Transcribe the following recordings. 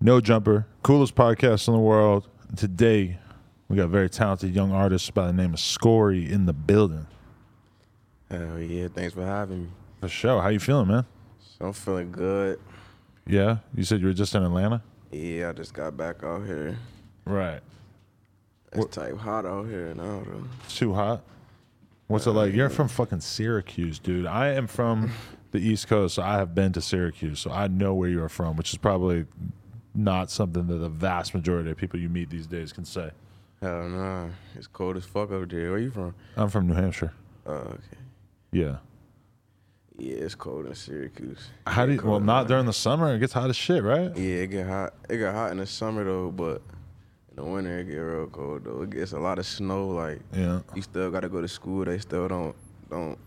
No Jumper, coolest podcast in the world. Today, we got a very talented young artist by the name of Scorey in the building. Hell yeah, thanks for having me. For sure. How you feeling, man? So I'm feeling good. Yeah? You said you were just in Atlanta? Yeah, I just got back out here. Right. It's What- type hot out here now though. It's too hot. What's it like? You're from fucking Syracuse, dude. I am from the East Coast, so I have been to Syracuse, so I know where you're from, which is probably not something that the vast majority of people you meet these days can say. Hell nah. It's cold as fuck over there. Where you from? I'm from New Hampshire. Oh, okay. Yeah. Yeah, it's cold in Syracuse. How do you, well, not during the summer. It gets hot as shit, right? Yeah, it get hot. It get hot in the summer though, but in the winter it get real cold though. It gets a lot of snow. Like Yeah. you still gotta go to school. They still don't don't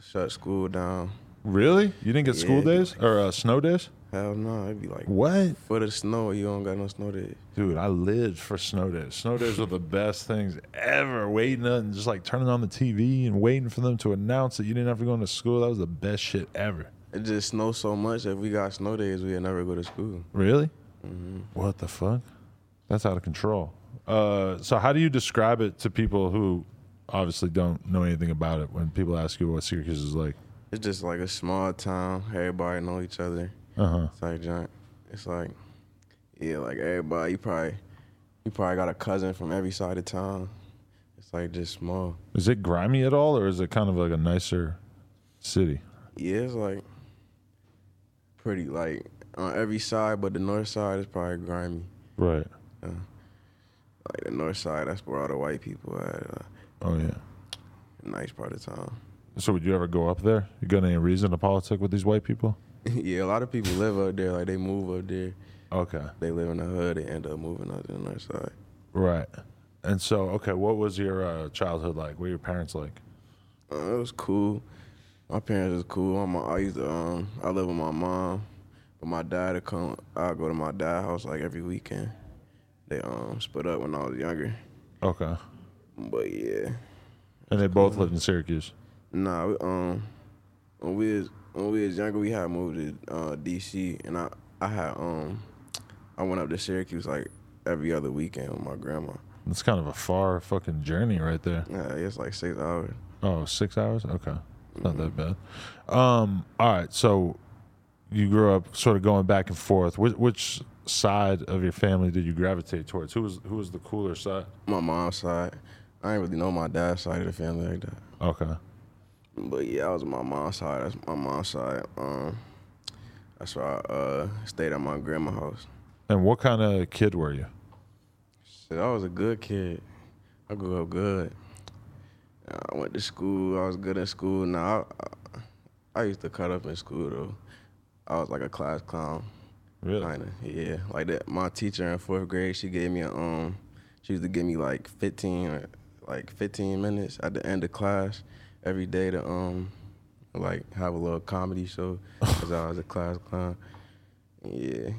shut school down. Really? You didn't get school Yeah. days or uh, snow days? Hell no, it'd be like What? for the snow. You don't got no snow days. Dude, I lived for snow days. Snow days are the best things ever. Waiting and just like turning on the TV and waiting for them to announce that you didn't have to go into school. That was the best shit ever. It just snows so much. If we got snow days, we'd never go to school. Really? hmm What the fuck? That's out of control. Uh, so how do you describe it to people who obviously don't know anything about it when people ask you what Syracuse is like? It's just like a small town. Everybody know each other. Uh huh. It's like giant. It's like, yeah, like everybody. You probably, you probably got a cousin from every side of town. It's like just small. Is it grimy at all, or is it kind of like a nicer city? Yeah, it's like pretty like on every side, but the north side is probably grimy. Right. Like the north side, that's where all the white people at. Uh, Oh yeah. nice part of town. So would you ever go up there? You got any reason to politic with these white people? yeah, a lot of people live up there. Like they move up there. Okay. They live in the hood. They end up moving up to the north side. Right. And so, okay, what was your uh, childhood like? What were your parents like? Uh, it was cool. My parents was cool. My, I used to um I live with my mom, but my dad would come. I go to my dad's house like every weekend. They um split up when I was younger. Okay. But yeah, And they both lived in Syracuse. nah. We, um, when we was when we was younger, we had moved to uh, D.C. and I I had um I went up to Syracuse like every other weekend with my grandma. It's kind of a far fucking journey right there. Yeah, it's like six hours. Oh, six hours? Okay. Not that bad. Um, all right. So you grew up sort of going back and forth. Which, which side of your family did you gravitate towards? Who was who was the cooler side? My mom's side. I ain't really know my dad's side of the family like that. Okay. But yeah, I was on my mom's side. That's my mom's side. Um, that's why I uh, stayed at my grandma's house. And what kind of kid were you? Shit, I was a good kid. I grew up good. I went to school. I was good in school. Now I, I, I used to cut up in school though. I was like a class clown, Really? kinda. Yeah, like that. My teacher in fourth grade, she gave me a um, she used to give me like fifteen, or like fifteen minutes at the end of class every day to um, like have a little comedy show because I was a class clown. Yeah,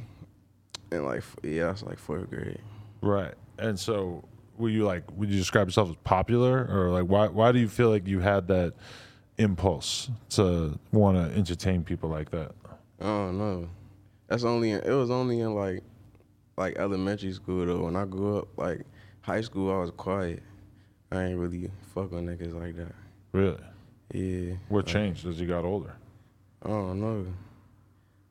and like yeah, I was like fourth grade. Right. And so were you like would you describe yourself as popular or like why why do you feel like you had that impulse to want to entertain people like that? I don't know. That's only in, it was only in like like elementary school though. When I grew up, like high school, I was quiet. I ain't really fuck with niggas like that. Really? Yeah. What like, changed as you got older? I don't know.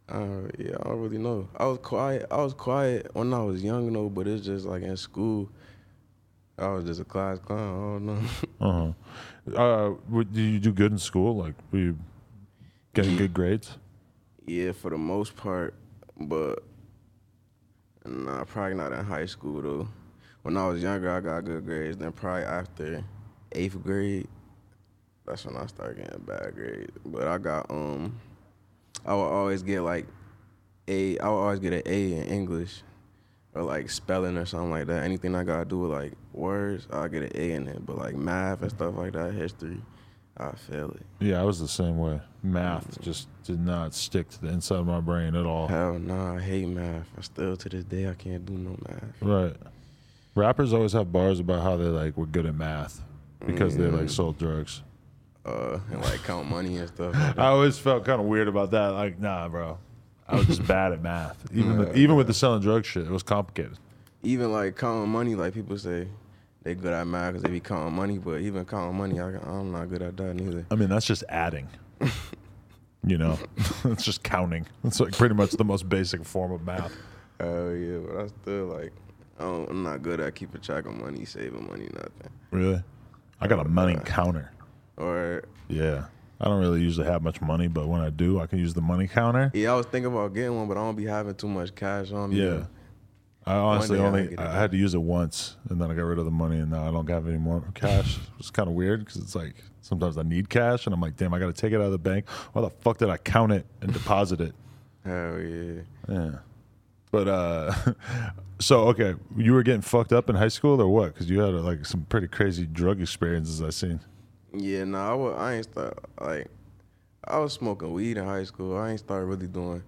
I don't, yeah, I don't really know. I was quiet. I was quiet when I was young though, but it's just like in school. I was just a class clown. I don't know. Uh-huh. Uh did you do good in school? Like were you getting good grades? Yeah, for the most part, but nah, probably not in high school though. When I was younger, I got good grades. Then probably after eighth grade, that's when I started getting bad grades. But I got um, I would always get like a, I would always get an A in English, or like spelling or something like that. Anything I gotta do with like words, I get an A in it. But like math and stuff like that, history, I fail it. Yeah, I was the same way. Math just did not stick to the inside of my brain at all. Hell no, I hate math. I still to this day I can't do no math. Right. Rappers always have bars about how they like were good at math because they like sold drugs. Uh, and like count money and stuff. Like I always felt kind of weird about that. Like, nah, bro. I was just bad at math. Even with, even with the selling drug shit, it was complicated. Even like counting money, like people say they good at math because they be counting money, but even counting money, I, I'm not good at that either. I mean, that's just adding. you know, it's just counting. It's like pretty much the most basic form of math. Oh yeah, but I still like, I I'm not good at keeping track of money, saving money, nothing. Really? I got a money counter. Or Yeah. I don't really usually have much money, but when I do, I can use the money counter. yeah, I was thinking about getting one, but I don't be having too much cash on me. Yeah. I honestly only I had to use it once, and then I got rid of the money, and now I don't have any more cash. It's kind of weird because it's like sometimes I need cash, and I'm like, damn, I got to take it out of the bank. Why the fuck did I count it and deposit it? Hell yeah. Yeah. But uh, so okay, you were getting fucked up in high school or what? Because you had like some pretty crazy drug experiences I seen. Yeah, nah, I, I ain't start like I was smoking weed in high school. I ain't started really doing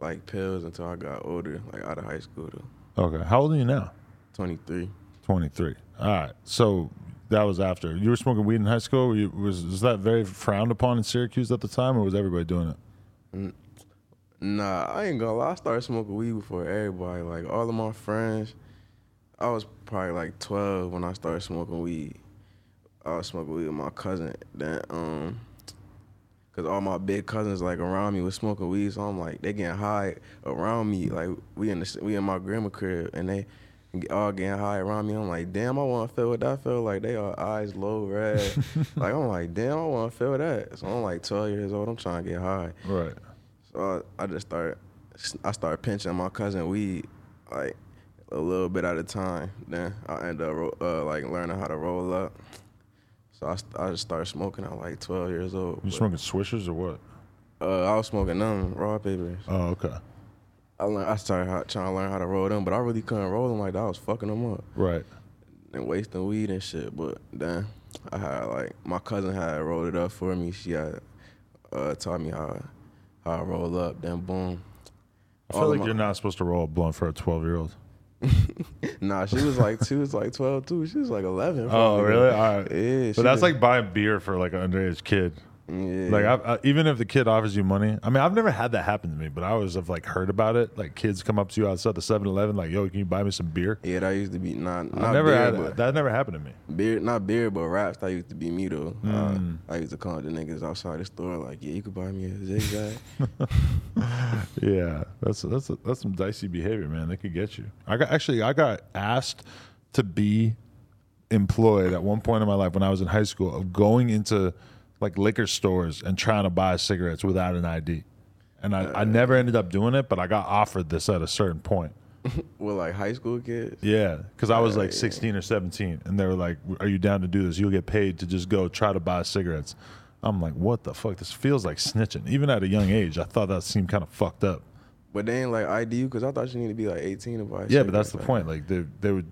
like pills until I got older, like out of high school though. Okay, how old are you now? Twenty three. Twenty three. All right, so that was after you were smoking weed in high school. You, was was that very frowned upon in Syracuse at the time, or was everybody doing it? Nah, I ain't gonna lie. I started smoking weed before everybody. Like all of my friends, I was probably like twelve when I started smoking weed. I was smoking weed with my cousin. Then um, cause all my big cousins like around me was smoking weed, so I'm like they getting high around me. Like we in the we in my grandma crib, and they all getting high around me. I'm like, damn, I want to feel what that feel like. They are eyes low red. like I'm like, damn, I want to feel that. So I'm like 12 years old. I'm trying to get high. Right. So I, I just started, I started pinching my cousin weed, like a little bit at a time. Then I end up uh, like learning how to roll up. So I, st- I just started smoking at like 12 years old. You smoking swishers or what? uh, I was smoking them raw papers. Oh, okay. I learned, I started how, trying to learn how to roll them, but I really couldn't roll them like that. I was fucking them up Right. and wasting weed and shit. But then I had like my cousin had rolled it up for me. She had uh, taught me how how I roll up. Then boom. I feel of like my- you're not supposed to roll a blunt for a 12 year old. Nah, she was like she was like twelve too. She was like eleven. Oh, really? All right. Yeah. But that's like buying beer for like an underage kid. Yeah. Like, I, I, even if the kid offers you money, I mean, I've never had that happen to me, but I always have like heard about it. Like, kids come up to you outside the 7 Eleven, like, yo, can you buy me some beer? yeah, that used to be not not I've never beer, had but that. Never happened to me. beer, not beer, but raps. That used to be me though. Mm. Uh, I used to call the niggas outside the store like, yeah, you could buy me a zigzag. Yeah, that's that's that's some dicey behavior, man. They could get you. I got actually I got asked to be employed at one point in my life when I was in high school of going into like liquor stores and trying to buy cigarettes without an ID. And I, I uh, never ended up doing it, but I got offered this at a certain point. With like high school kids. Yeah, because I was like 16 or 17, and they were like, "Are you down to do this? You'll get paid to just go try to buy cigarettes." I'm like, "What the fuck? This feels like snitching." Even at a young age, I thought that seemed kind of fucked up. But they ain't like ID you because I thought you need to be like 18 to buy. Yeah, but that's the point. Like they they would,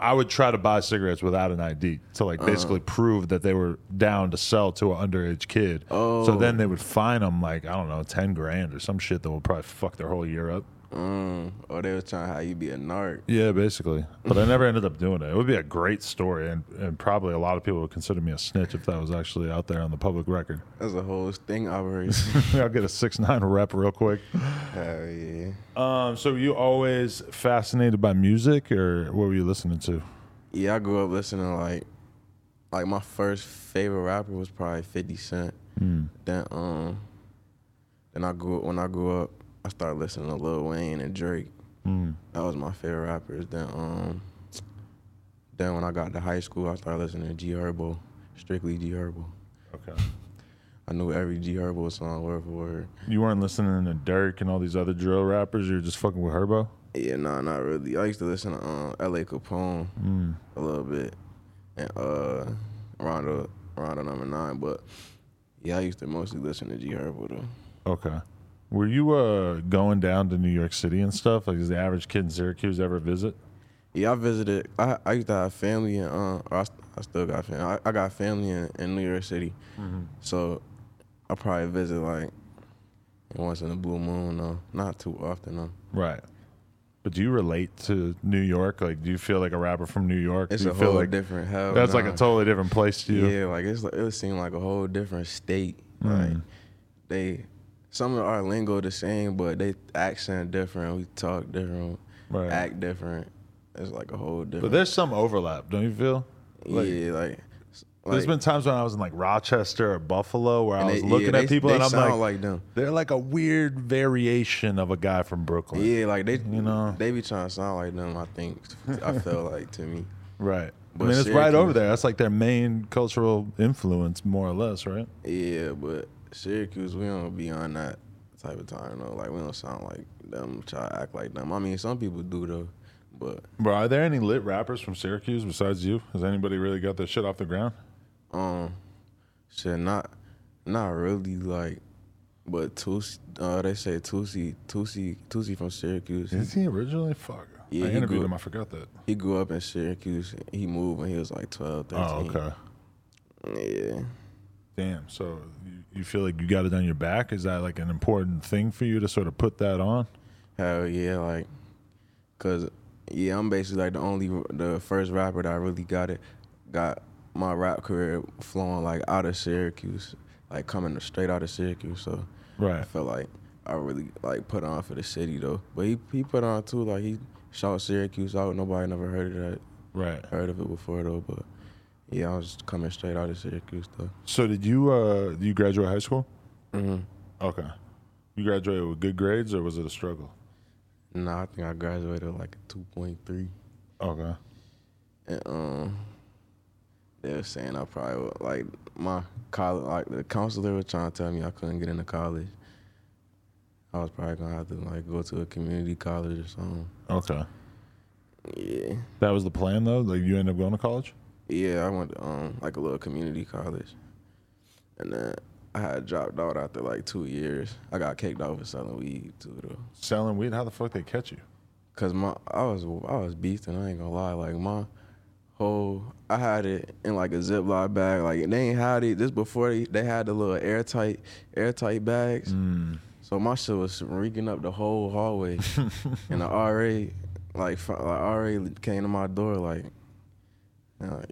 I would try to buy cigarettes without an ID to like Uh-huh. basically prove that they were down to sell to an underage kid. Oh. So Oh. then they would fine them like I don't know, ten grand or some shit that would probably fuck their whole year up. Mm. Or they was trying how you be a narc. Yeah, basically. But I never ended up doing it. It would be a great story, and, and probably a lot of people would consider me a snitch if that was actually out there on the public record. That's a whole sting operation. I'll get a six nine rep real quick. Hell yeah. Um, so were you always fascinated by music, or what were you listening to? Yeah, I grew up listening to like, like my first favorite rapper was probably Fifty Cent. Hmm. Then um, then I grew up when I grew up, I started listening to Lil Wayne and Drake. Hmm. That was my favorite rappers. Then um, then when I got to high school, I started listening to G Herbo, strictly G Herbo. Okay. I knew every G Herbo song word for word. You weren't listening to Dirk and all these other drill rappers. You were just fucking with Herbo. Yeah, nah, not really. I used to listen to um, L.A. Capone Mm. a little bit, and uh, Rondo, Rondo number nine. But yeah, I used to mostly listen to G Herbo though. Okay. Were you uh going down to New York City and stuff? Like, does the average kid in Syracuse ever visit? Yeah, I visited. I I used to have family in. Uh, I, I still got family. I, I got family in, in New York City, so I probably visit like once in a blue moon. though. not too often though. Right. But do you relate to New York? Like, do you feel like a rapper from New York? It's do a you feel whole like different hell. that's like a totally different place to you? Yeah, like it's like, it seemed like a whole different state. Like Mm. they some of our lingo the same, but they accent different. We talk different, Right. act different. It's like a whole different. But there's some overlap, don't you feel? like- yeah, like, There's like- been times when I was in like Rochester or Buffalo where I was they- looking yeah, at they- people they and I'm sound like, like them. they're like a weird variation of a guy from Brooklyn. Yeah, like they, You know? they be trying to sound like them. I think I feel like to me. Right. But I mean, it's right over there. That's like their main cultural influence, more or less, right? Yeah, but Syracuse, we don't be on that type of time though. Like we don't sound like them, try to act like them. I mean, some people do though, but Bro, are there any lit rappers from Syracuse besides you? Has anybody really got their shit off the ground? um, shit, not, not really like, but Toosii, uh, they say Toosii, Toosii, Toosii from Syracuse. Is he originally? Fuck. Yeah, I interviewed grew- him. I forgot that. He grew up in Syracuse. He moved when he was like 12, 13. Oh, okay. Yeah. Damn. So you, you feel like you got it on your back? Is that like an important thing for you to sort of put that on? Hell yeah, like, cause yeah, I'm basically like the only the first rapper that I really got it, got my rap career flowing like out of Syracuse, like coming straight out of Syracuse. So right, I felt like I really like put on for the city though. But he he put on too, like he shot Syracuse out. Nobody never heard of that, Right. heard of it before though. But yeah, I was coming straight out of Syracuse though. So did you uh did you graduate high school? hmm Okay. You graduated with good grades or was it a struggle? Nah, I think I graduated with like a two point three. Okay. And um, they were saying I probably would, like my college, like the counselor was trying to tell me I couldn't get into college. I was probably gonna have to like go to a community college or something. Okay. Yeah, That was the plan though? Like you end up going to college? Yeah. I went to, um like a little community college, and then I had dropped out after like two years. I got kicked out for selling weed too though. Selling weed, how the fuck they catch you? Cause my I was I was beasting. I ain't gonna lie. Like my whole I had it in like a Ziploc bag. Like they ain't had it this before they, they had the little airtight airtight bags. Mm. So my shit was reeking up the whole hallway. and the RA like like RA came to my door like. Uh,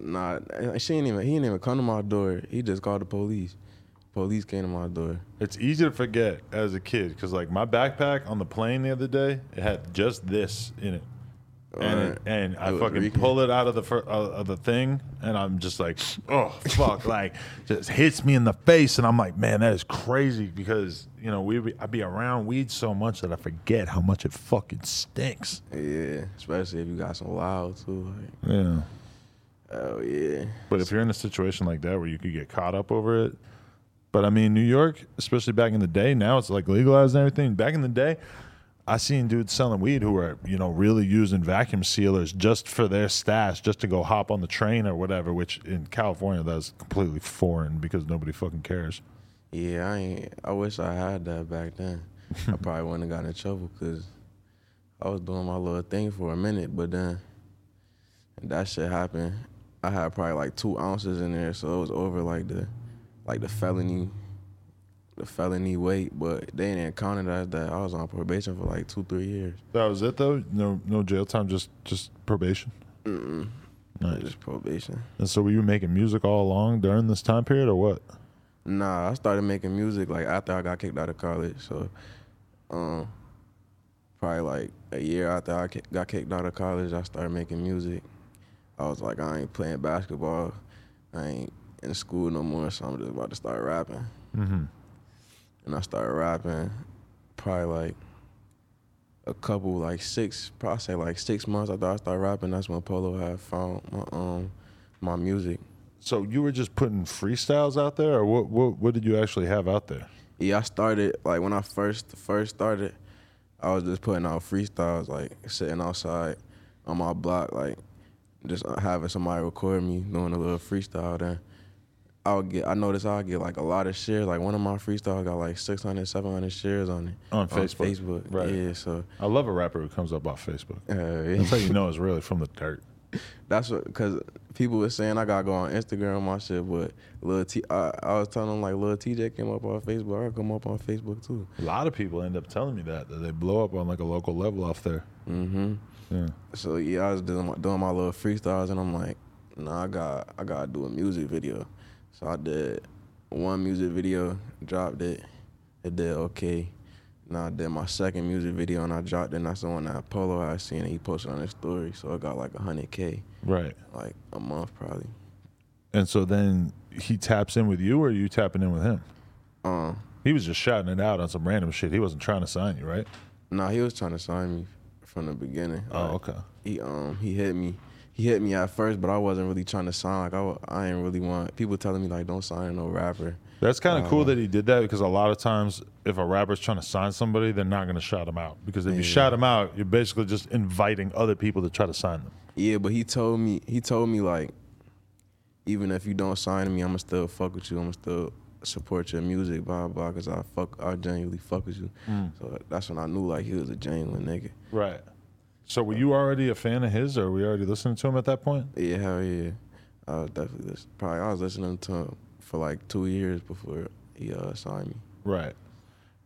Nah, she ain't even. He didn't even come to my door. He just called the police. Police came to my door. It's easy to forget as a kid because like my backpack on the plane the other day, it had just this in it. And, Alright. and I It fucking reeking. pull it out of the fir- of the thing, and I'm just like, oh fuck, like just hits me in the face, and I'm like, man, that is crazy because you know we be, I be around weed so much that I forget how much it fucking stinks. Yeah, especially if you got some wild too. Like, Yeah, oh yeah. but if you're in a situation like that where you could get caught up over it, but I mean New York, especially back in the day, now it's like legalized and everything. Back in the day, I seen dudes selling weed who were, you know, really using vacuum sealers just for their stash, just to go hop on the train or whatever. Which in California, that's completely foreign because nobody fucking cares. Yeah, I ain't. I wish I had that back then. I probably wouldn't have gotten in trouble because I was doing my little thing for a minute, but then that shit happened. I had probably like two ounces in there, so it was over like the like the felony the felony weight, but they didn't count it as that. I was on probation for like two, three years. That was it though. No, no jail time, just just probation. Mm-mm. Nice. Just probation. And so, were you making music all along during this time period, or what? Nah, I started making music like after I got kicked out of college. So, um, probably like a year after I got kicked out of college, I started making music. I was like, I ain't playing basketball. I ain't in school no more, so I'm just about to start rapping. Mm-hmm. And I started rapping probably like a couple, like six, probably say like six months after I started rapping. That's when Polo had found my um my music. So you were just putting freestyles out there, or what? What, what did you actually have out there? Yeah, I started like when I first first started, I was just putting out freestyles, like sitting outside on my block, like just having somebody record me doing a little freestyle. Then I'll get, I noticed I would get like a lot of shares. Like one of my freestyles got like 600, 700 shares on it On Facebook. Facebook, Right. Yeah, so I love a rapper who comes up off Facebook. uh, That's how you know it's really from the dirt. That's what, cause people were saying I gotta go on Instagram and my shit, but little T, I, I was telling them like little TJ came up on Facebook, I come up on Facebook too. A lot of people end up telling me that that they blow up on like a local level off there. Mm-hmm. Yeah. So yeah, I was doing my, doing my little freestyles, and I'm like, nah, I got I gotta do a music video. So I did one music video, dropped it, It did okay. Now I did my second music video and I dropped it and that's the one that Polo I seen and he posted on his story. So I got like hundred K, Right. like a month probably. And so then he taps in with you, or are you tapping in with him? Um He was just shouting it out on some random shit. He wasn't trying to sign you, right? nah, he was trying to sign me from the beginning. Oh, Like, okay. he um he hit me he hit me at first but i wasn't really trying to sign like i, I ain't really want people telling me like don't sign no rapper That's kind of cool that he did that because a lot of times, if a rapper's trying to sign somebody, they're not going to shout him out because if you shout him out, you're basically just inviting other people to try to sign them. yeah but he told me he told me like even if you don't sign me i'ma still fuck with you i'ma still support your music blah blah because i fuck i genuinely fuck with you so that's when i knew like he was a genuine nigga Right. So were you already a fan of his, or were you already listening to him at that point? yeah hell yeah i was definitely listen, probably i was listening to him for like two years before he uh signed me Right.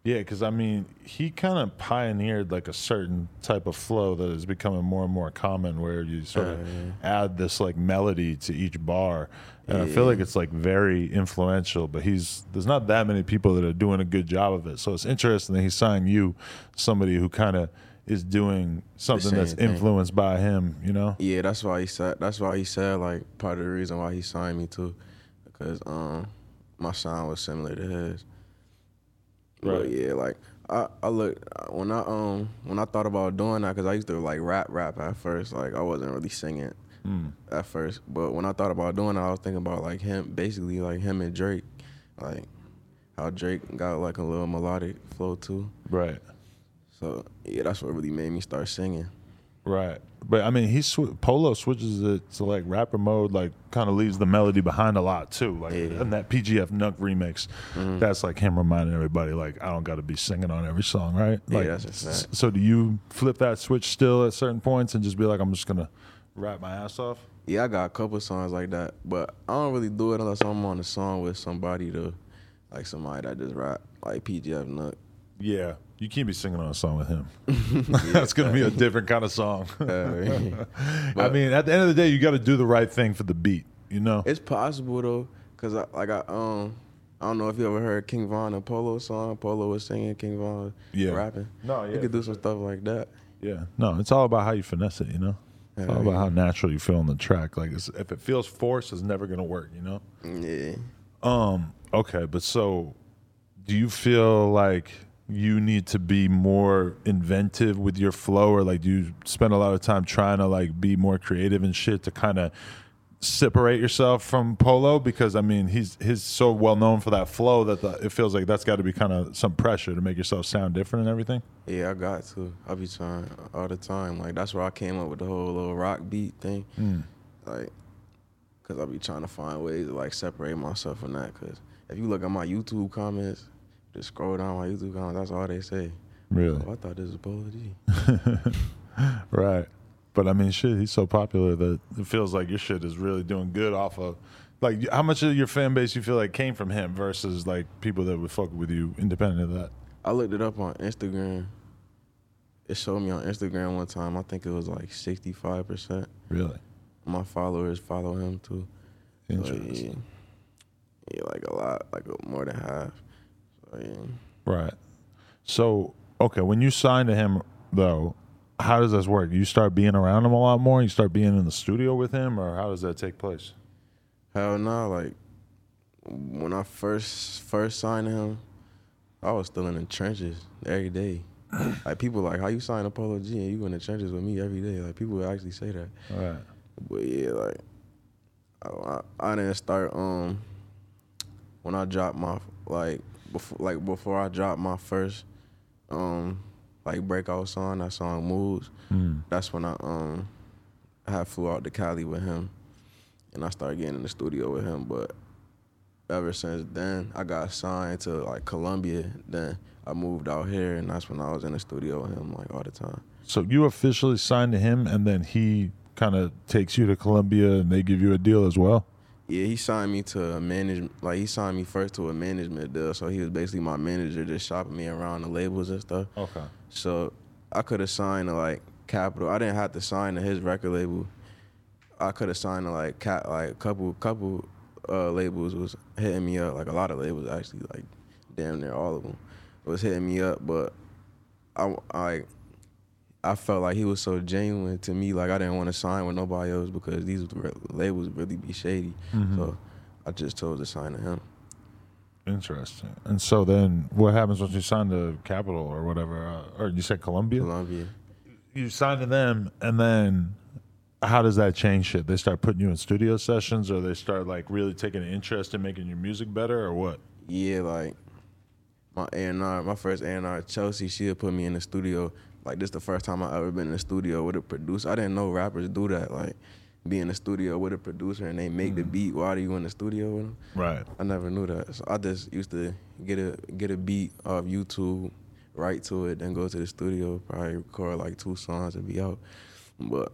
Yeah, because I mean, he kind of pioneered like a certain type of flow that is becoming more and more common, where you sort of Yeah. add this like melody to each bar, and I feel like it's like very influential. But he's there's not that many people that are doing a good job of it, so it's interesting that he signed you, somebody who kind of is doing something that's thing. influenced by him. You know? Yeah, that's why he said. That's why he said like part of the reason why he signed me too, because um my sound was similar to his. But Right. yeah, like I I look when I um when I thought about doing that because I used to like rap rap at first. Like I wasn't really singing Mm. at first, but when I thought about doing it, I was thinking about like him, basically like him and Drake, like how Drake got like a little melodic flow too. Right. So yeah, that's what really made me start singing. Right. But I mean, he sw- Polo switches it to like rapper mode, like kind of leaves the melody behind a lot too. Like Yeah. in that PGF Nuk remix, mm-hmm. that's like him reminding everybody, like, I don't got to be singing on every song, right? Yeah, like, that's a s-. So do you flip that switch still at certain points and just be like, I'm just gonna rap my ass off? Yeah, I got a couple songs like that, but I don't really do it unless I'm on a song with somebody to, like somebody that just rap, like PGF Nuk. Yeah. You can't be singing on a song with him. That's gonna be a different kind of song. I But- mean, at the end of the day, you got to do the right thing for the beat. You know? It's possible though, cause I, like I um, I don't know if you ever heard King Von and Polo song. Polo was singing, King Von was Yeah. rapping. No, yeah. you could do some stuff like that. Yeah. No, it's all about how you finesse it, you know? It's all about how natural you feel on the track. Like, it's, if it feels forced, it's never going to work, you know? Yeah. Um, okay, but so do you feel like you need to be more inventive with your flow or like do you spend a lot of time trying to like be more creative and shit to kind of separate yourself from Polo because I mean he's he's so well known for that flow that the, it feels like that's got to be kind of some pressure to make yourself sound different and everything. Yeah, I got to. I be trying all the time. Like that's where I came up with the whole little rock beat thing. Mm. Like, cause I be trying to find ways to like separate myself from that. Cause if you look at my YouTube comments, just scroll down my YouTube comments. That's all they say. Really? Oh, I thought this was Polo G. right. But I mean, shit, he's so popular that it feels like your shit is really doing good off of. Like, how much of your fan base you feel like came from him versus like people that would fuck with you independent of that? I looked it up on Instagram. It showed me on Instagram one time. I think it was like sixty five percent. Really My followers follow him too. Interesting. yeah, like a lot, like more than half. Right. So, okay, when you sign to him though, how does this work? You start being around him a lot more. You start being in the studio with him, or how does that take place? Hell no, like when I first first signed him, I was still in the trenches every day. like people like, how you sign a Polo G and you in the trenches with me every day? Like people would actually say that. Right. But yeah, like I, I, I didn't start um when I dropped my like before like before I dropped my first um like breakout song, that song Moves. Mm. That's when I um I flew out to Cali with him and I started getting in the studio with him. But ever since then, I got signed to like Columbia. Then I moved out here, and that's when I was in the studio with him like all the time. So you officially signed to him, and then he kind of takes you to Columbia, and they give you a deal as well. Yeah, he signed me to a management. Like he signed me first to a management deal, so he was basically my manager, just shopping me around the labels and stuff. Okay. So I could have signed to like Capitol. I didn't have to sign to his record label. I could have signed to like cat like a couple couple uh, labels was hitting me up. Like a lot of labels actually, like damn near all of them. was hitting me up, but I I I felt like he was so genuine to me. Like I didn't want to sign with nobody else because these labels really be shady. Mhm. So I just chose to sign to him. Interesting. And so then, what happens once you sign to Capitol or whatever? Uh, or you said Columbia? Columbia. You sign to them, and then how does that change shit? They start putting you in studio sessions, or they start like really taking an interest in making your music better, or what? Yeah, like my A and R, my first A and R, Chelsea, she'll put me in the studio. Like this the first time I ever been in the studio with a producer. I didn't know rappers do that. Like be in the studio with a producer and they make the mm. beat while you in the studio with them. Right. I never knew that. So I just used to get a get a beat off YouTube, write to it, then go to the studio, probably record like two songs and be out. But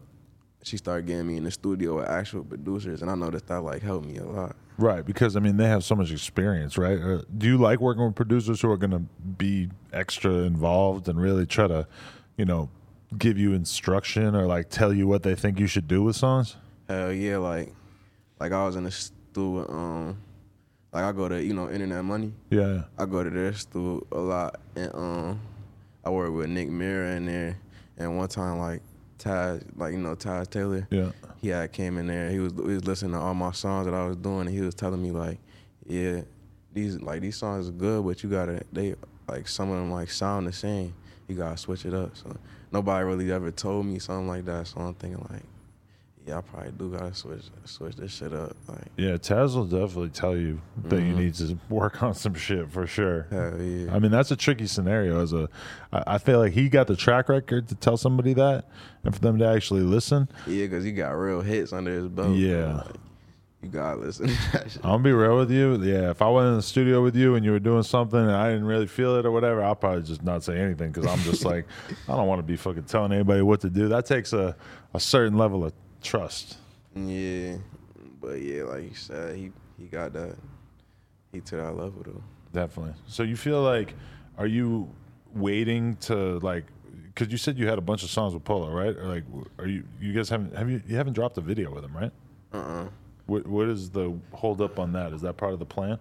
she started getting me in the studio with actual producers, and I noticed that like helped me a lot. Right, because I mean they have so much experience, right? Uh, do you like working with producers who are going to be extra involved and really try to, you know, give you instruction or like tell you what they think you should do with songs? Hell yeah, like like I was in the studio, um, like I go to you know Internet Money. Yeah. I go to their studio a lot, and um, I work with Nick Mira in there. And one time, like Taz, like you know Taz Taylor, Yeah. he had came in there. He was he was listening to all my songs that I was doing, and he was telling me like, yeah, these like these songs are good, but you gotta they like some of them like sound the same. You gotta switch it up. So nobody really ever told me something like that. So I'm thinking like, yeah, I probably do gotta switch switch this shit up. Like, Yeah, Taz will definitely tell you that you Mhm. need to work on some shit for sure. hell yeah. I mean, that's a tricky scenario. As a, I I feel like he got the track record to tell somebody that, and for them to actually listen. Yeah, cause he got real hits under his belt. Yeah. Like, you gotta listen to that shit. I'm gonna be real with you. Yeah, if I went in the studio with you and you were doing something and I didn't really feel it or whatever, I'll probably just not say anything because I'm just like, I don't want to be fucking telling anybody what to do. That takes a, a certain level of trust. Yeah, but yeah, like you said, he he got that. He to that level though. Definitely. So you feel like, are you waiting to like? Because you said you had a bunch of songs with Polo, right? Or like, are you you guys haven't have you you haven't dropped a video with him, right? Uh uh What what is the hold up on that? Is that part of the plan?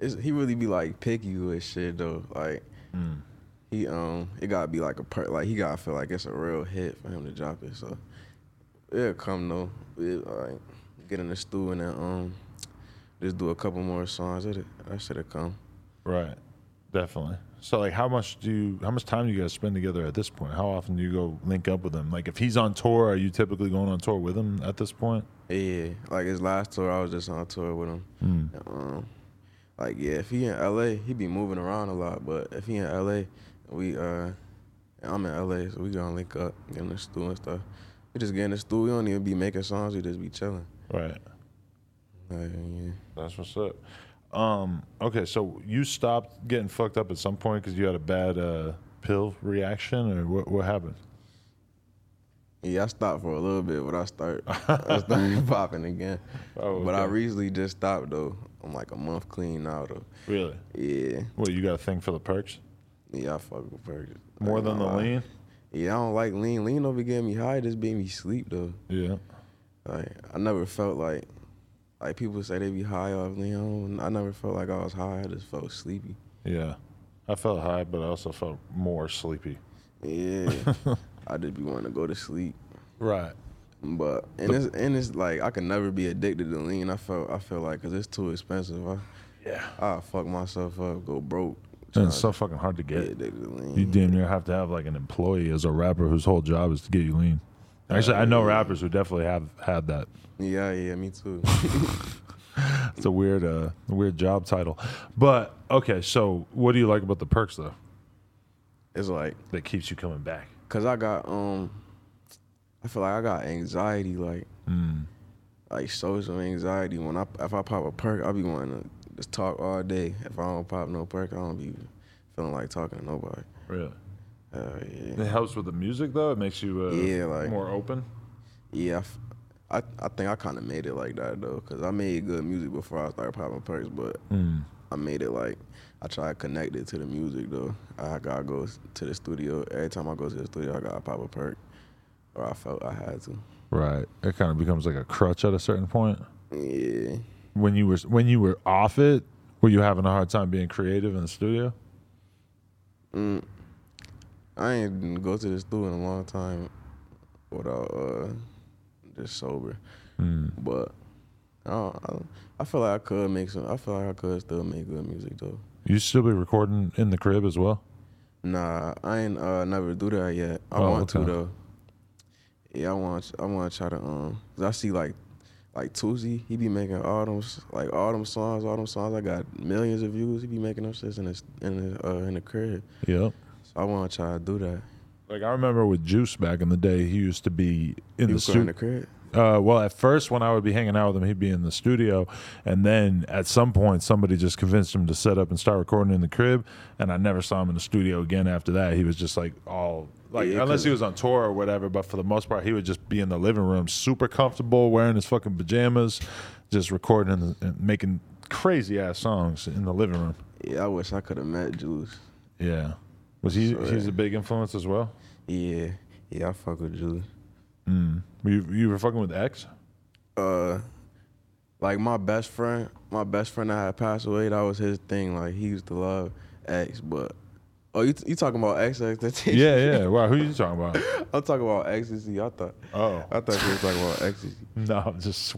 It's, he really be like picky with shit though. Like Mm. he um, it gotta be like a per like he gotta feel like it's a real hit for him to drop it. So it'll come though. It, like get in the stew and then um, just do a couple more songs. It that should have come. Right. Definitely. So like how much do you how much time do you guys spend together at this point? How often do you go link up with him? Like if he's on tour, are you typically going on tour with him at this point? Yeah, like his last tour, I was just on tour with him. Mm. Um, like yeah, if he in LA, he be moving around a lot. But if he in LA, we uh, I'm in LA, so we gonna link up, get in the studio and stuff. We just get in the studio. We don't even be making songs. We just be chilling. Right. Like, yeah. That's what's up. Um, okay, so you stopped getting fucked up at some point because you had a bad uh, pill reaction, or what? What happened? Yeah, I stopped for a little bit, but I start I started popping again. Oh, But I recently just stopped though. I'm like a month clean now though. Really? Yeah, Well, you got a thing for the perks yeah, I fuck with burgers. more I than the lie. lean? Yeah, I don't like lean. Lean don't be getting me high. Just be me sleep though. Yeah. Like I never felt like like people say they be high off lean. I, I never felt like I was high. I just felt sleepy. Yeah. I felt high, but I also felt more sleepy. Yeah, I just be wanting to go to sleep. Right. But and it's and it's like I can never be addicted to lean. I felt I feel like because it's too expensive. I Yeah. I fuck myself up, go broke. And it's so fucking hard to get get. addicted lean. You damn near have to have like an employee as a rapper whose whole job is to get you lean. Actually, I know rappers who definitely have had that. Yeah, yeah, me too. It's a weird, uh, weird job title. But okay, so what do you like about the perks though? it's like That keeps you coming back. cause I got um, I feel like I got anxiety like. Mm. like social anxiety. When I if I pop a perk, I'll be wanting to just talk all day. If I don't pop no perk, I don't be feeling like talking to nobody. Really? Uh, It helps with the music though. It makes you uh, Yeah, like- more open. yeah. I f- I, I think I kind of made it like that though, cause I made good music before I started popping perks, but Mm. I made it like I try to connect it to the music though. I gotta go to the studio every time I go to the studio. I gotta pop a perk, or I felt I had to. Right. It kind of becomes like a crutch at a certain point. Yeah, When you were when you were off it, were you having a hard time being creative in the studio? Mm, I ain't go to the studio in a long time without uh just sober. Mm. But I, don't, I, I feel like I could make some. I feel like I could still make good music though. You still be recording in the crib as well? Nah, I ain't uh, never do that yet. I Oh, want to though. Yeah, I want. I want to try to um. 'cause I see like, like Toosii, he be making all them like all them songs, all them songs. I got millions of views. He be making them shits in his in the uh, in the crib. Yep. So I want to try to do that. Like I remember with Juice back in the day, he used to be in You the studio. the crib. Uh, well, at first, when I would be hanging out with him, he'd be in the studio, and then at some point, somebody just convinced him to set up and start recording in the crib, and I never saw him in the studio again after that. He was just like all like, Yeah, unless he was on tour or whatever, but for the most part, he would just be in the living room, super comfortable, wearing his fucking pajamas, just recording and, and making crazy ass songs in the living room. Yeah, I wish I could have met Juice. Yeah, was he? So, He was yeah. a big influence as well. Yeah, yeah, I fuck with Juice. Mm. You you were fucking with X? uh like my best friend, my best friend that had passed away, that was his thing. Like he used to love X, but oh, you you talking about X? X Yeah, yeah. Wow, who you talking about? I'm talking about ecstasy. I thought Oh. I thought you was talking about ecstasy. No, just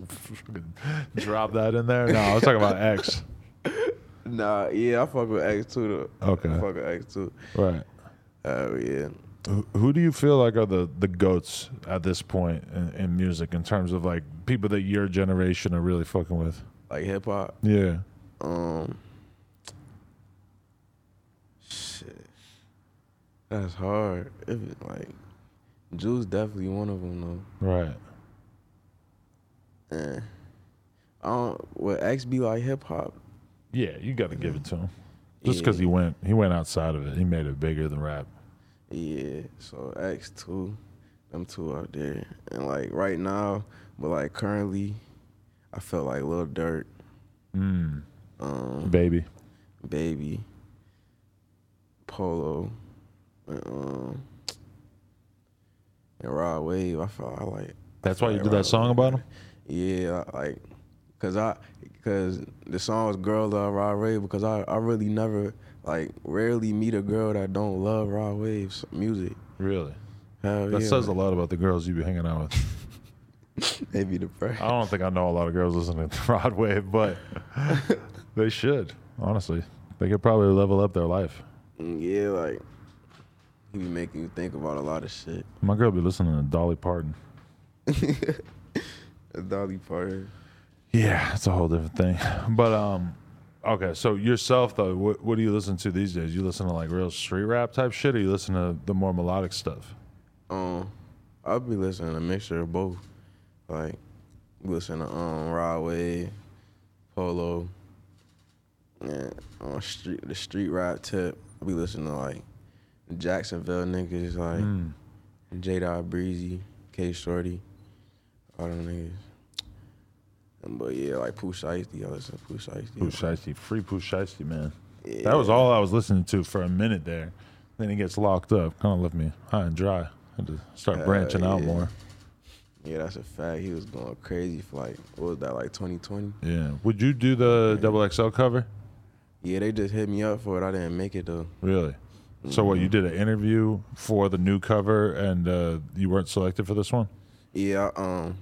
drop that in there. No, I was talking about X. Nah, yeah, I fuck with X too. Though. Okay. I fuck with X too. Right. Oh yeah. Who- Who do you feel like are the, the goats at this point in, in music in terms of like people that your generation are really fucking with? Like hip hop. Yeah. Um. Shit. That's hard. If it, like, Juice definitely one of them though. Right. Eh. I don't. Would X be like hip hop? Yeah, you got to give it to him. Just because Yeah. he went he went outside of it, he made it bigger than rap. Yeah. So X two, them two out there, and like right now, but like currently, I felt like Lil Durk, Mm. um, Baby. Baby, Polo, and um, and Rod Wave. I felt I like. That's I why you did that song Rod about him. Yeah, like, cause I, cause the song was "Girl Love Rod Wave" because I, I really never, like, rarely meet a girl that don't love Rod Wave's music. Really? Hell That yeah, says a lot about the girls you be hanging out with. maybe the first. I don't think I know a lot of girls listening to Rod Wave, but they should. Honestly, they could probably level up their life. Yeah, like, he be making you think about a lot of shit. My girl be listening to Dolly Parton. Dolly Parton. Yeah, it's a whole different thing. But um, okay. So yourself though, what what do you listen to these days? You listen to like real street rap type shit, or you listen to the more melodic stuff? Um, I'll be listening to a mixture of both. Like, listen to um Rod Wave, Polo, and on street the street rap tip. I be listening to like Jacksonville niggas like Mm. J Dot Breezy, K Shorty, all them niggas. But yeah, like Pooh Shiesty, I listen to Pooh Shiesty. Pooh Shiesty, free Pooh Shiesty, man. Yeah. That was all I was listening to for a minute there. Then he gets locked up. Kind of left me high and dry. had to start branching out yeah. more. Yeah, that's a fact. He was going crazy for like what was that like 2020? Yeah. Would you do the double XL cover? Yeah, they just hit me up for it. I didn't make it though. Really? So what? You did an interview for the new cover, and uh, you weren't selected for this one. Yeah, um,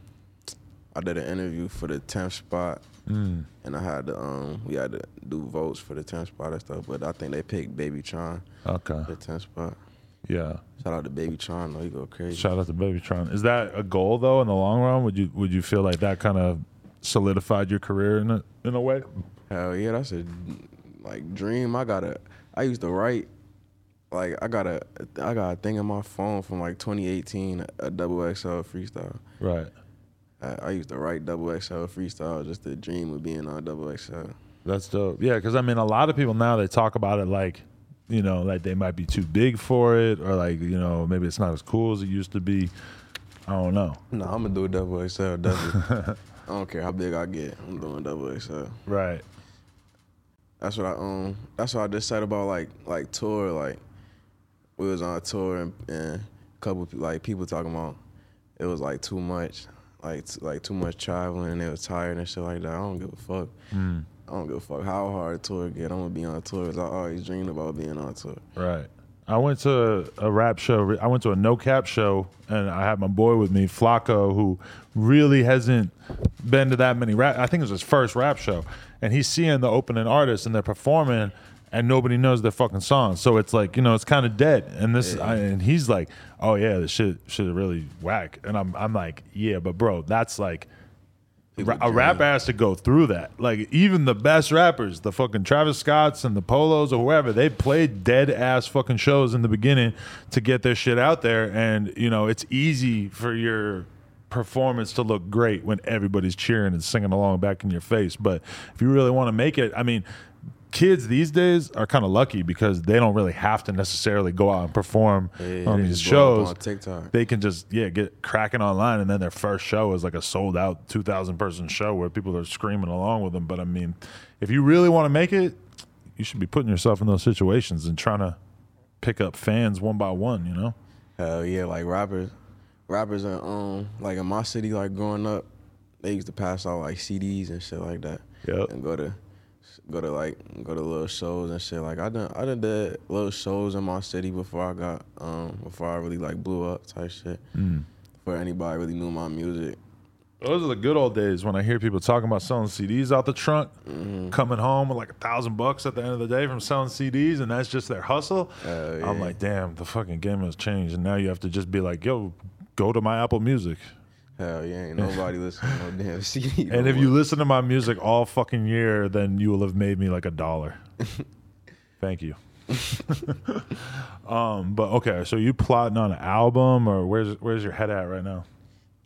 I did an interview for the 10th spot, Mm. and I had to um, we had to do votes for the 10th spot and stuff. But I think they picked BabyTron Okay. the 10th spot. Yeah. Shout out to BabyTron though, he go crazy. Shout out to Baby Babytron. Is that a goal though in the long run? Would you Would you feel like that kind of solidified your career in a in a way? Hell yeah, that's a like dream. I got a. I used to write. Like I got a, I got a thing in my phone from like 2018, a double XL freestyle. Right. I, I used to write double XL freestyle, just the dream of being on double XL. That's dope. Yeah, because I mean, a lot of people now they talk about it like, you know, like they might be too big for it, or like you know maybe it's not as cool as it used to be. I don't know. No, I'm gonna do a double XL. Double. I don't care how big I get. I'm doing double XL. Right. That's what I um. That's what I just said about like like tour. Like we was on a tour and, and a couple pe- like people talking about it was like too much, like t- like too much traveling and they was tired and shit like that. I don't give a fuck. Mm. I don't give a fuck how hard a tour get. I'm gonna be on tour. 'cause I always dreamed about being on a tour. Right. I went to a rap show. I went to a NoCap show, and I had my boy with me, Flacco, who really hasn't been to that many rap. I think it was his first rap show, and he's seeing the opening artists and they're performing, and nobody knows their fucking songs. So it's like you know, it's kind of dead. And this, I, and he's like, "Oh yeah, this shit, shit really whack." And I'm, I'm like, "Yeah, but bro, that's like." A rapper has to go through that. Like even the best rappers, the fucking Travis Scotts and the Polos or whoever, they played dead ass fucking shows in the beginning to get their shit out there. And you know, it's easy for your performance to look great when everybody's cheering and singing along back in your face. But if you really want to make it, I mean, kids these days are kind of lucky because they don't really have to necessarily go out and perform Yeah, on these just blow up shows on TikTok. they can just yeah get cracking online and then their first show is like a sold out 2000 person show where people are screaming along with them but i mean if you really want to make it you should be putting yourself in those situations and trying to pick up fans one by one you know Hell yeah, like rappers, rappers are um like in my city, like growing up, they used to pass out like CDs and shit like that, Yep. and go to go to like go to little shows and shit. Like I done I done did little shows in my city before I got um before I really like blew up type shit. Mm. Before anybody really knew my music. those are the good old days when i hear people talking about selling cds out the trunk coming home with like a thousand bucks at the end of the day from selling cds and that's just their hustle Hell i'm like damn the fucking game has changed and now you have to just be like yo go to my apple music Hell yeah, ain't nobody listening to no damn CD. And no if you listen to my music all fucking year, then you will have made me like a dollar. Thank you. um, but okay, so you plotting on an album, or where's where's your head at right now?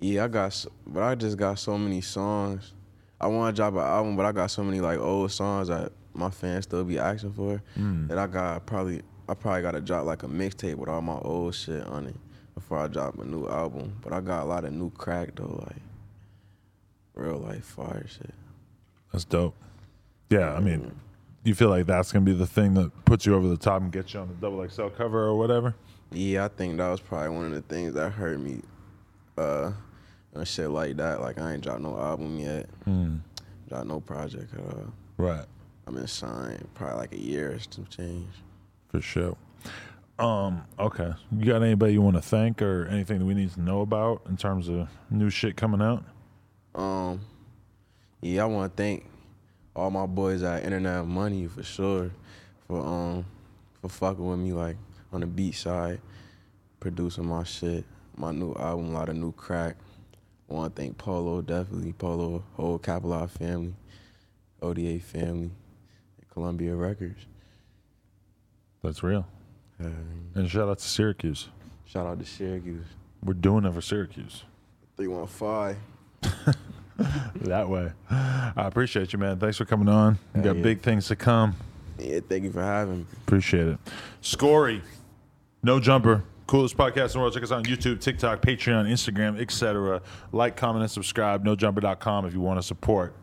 Yeah, I got, s- but I just got so many songs. I want to drop an album, but I got so many like old songs that my fans still be asking for Mm. that I got probably I probably got to drop like a mixtape with all my old shit on it before I drop a new album. But I got a lot of new crack though, like real life fire shit. That's dope. Yeah, I mean, you feel like that's gonna be the thing that puts you over the top and gets you on the double XL cover or whatever? Yeah, I think that was probably one of the things that hurt me. Uh, and shit like that. Like I ain't dropped no album yet, Mm. dropped no project at all. Right, I'm in sign probably like a year or some change. for sure. Um, okay. You got anybody you want to thank or anything that we need to know about in terms of new shit coming out? Um, yeah, I want to thank all my boys at Internet Money for sure for um for fucking with me like on the beat side, producing my shit, my new album, a lot of new crack. I want to thank Polo definitely, Polo whole Capitol family, ODA family, and Columbia Records. That's real. Uh, And shout out to Syracuse. shout out to Syracuse. We're doing it for Syracuse. Three one five. that way. I appreciate you, man. Thanks for coming on. You Hell got yeah. big things to come. Yeah, thank you for having me. Appreciate it. Scorey, no jumper. Coolest podcast in the world. Check us out on YouTube, TikTok, Patreon, Instagram, etc. Like, comment, and subscribe. NoJumper.com if you want to support.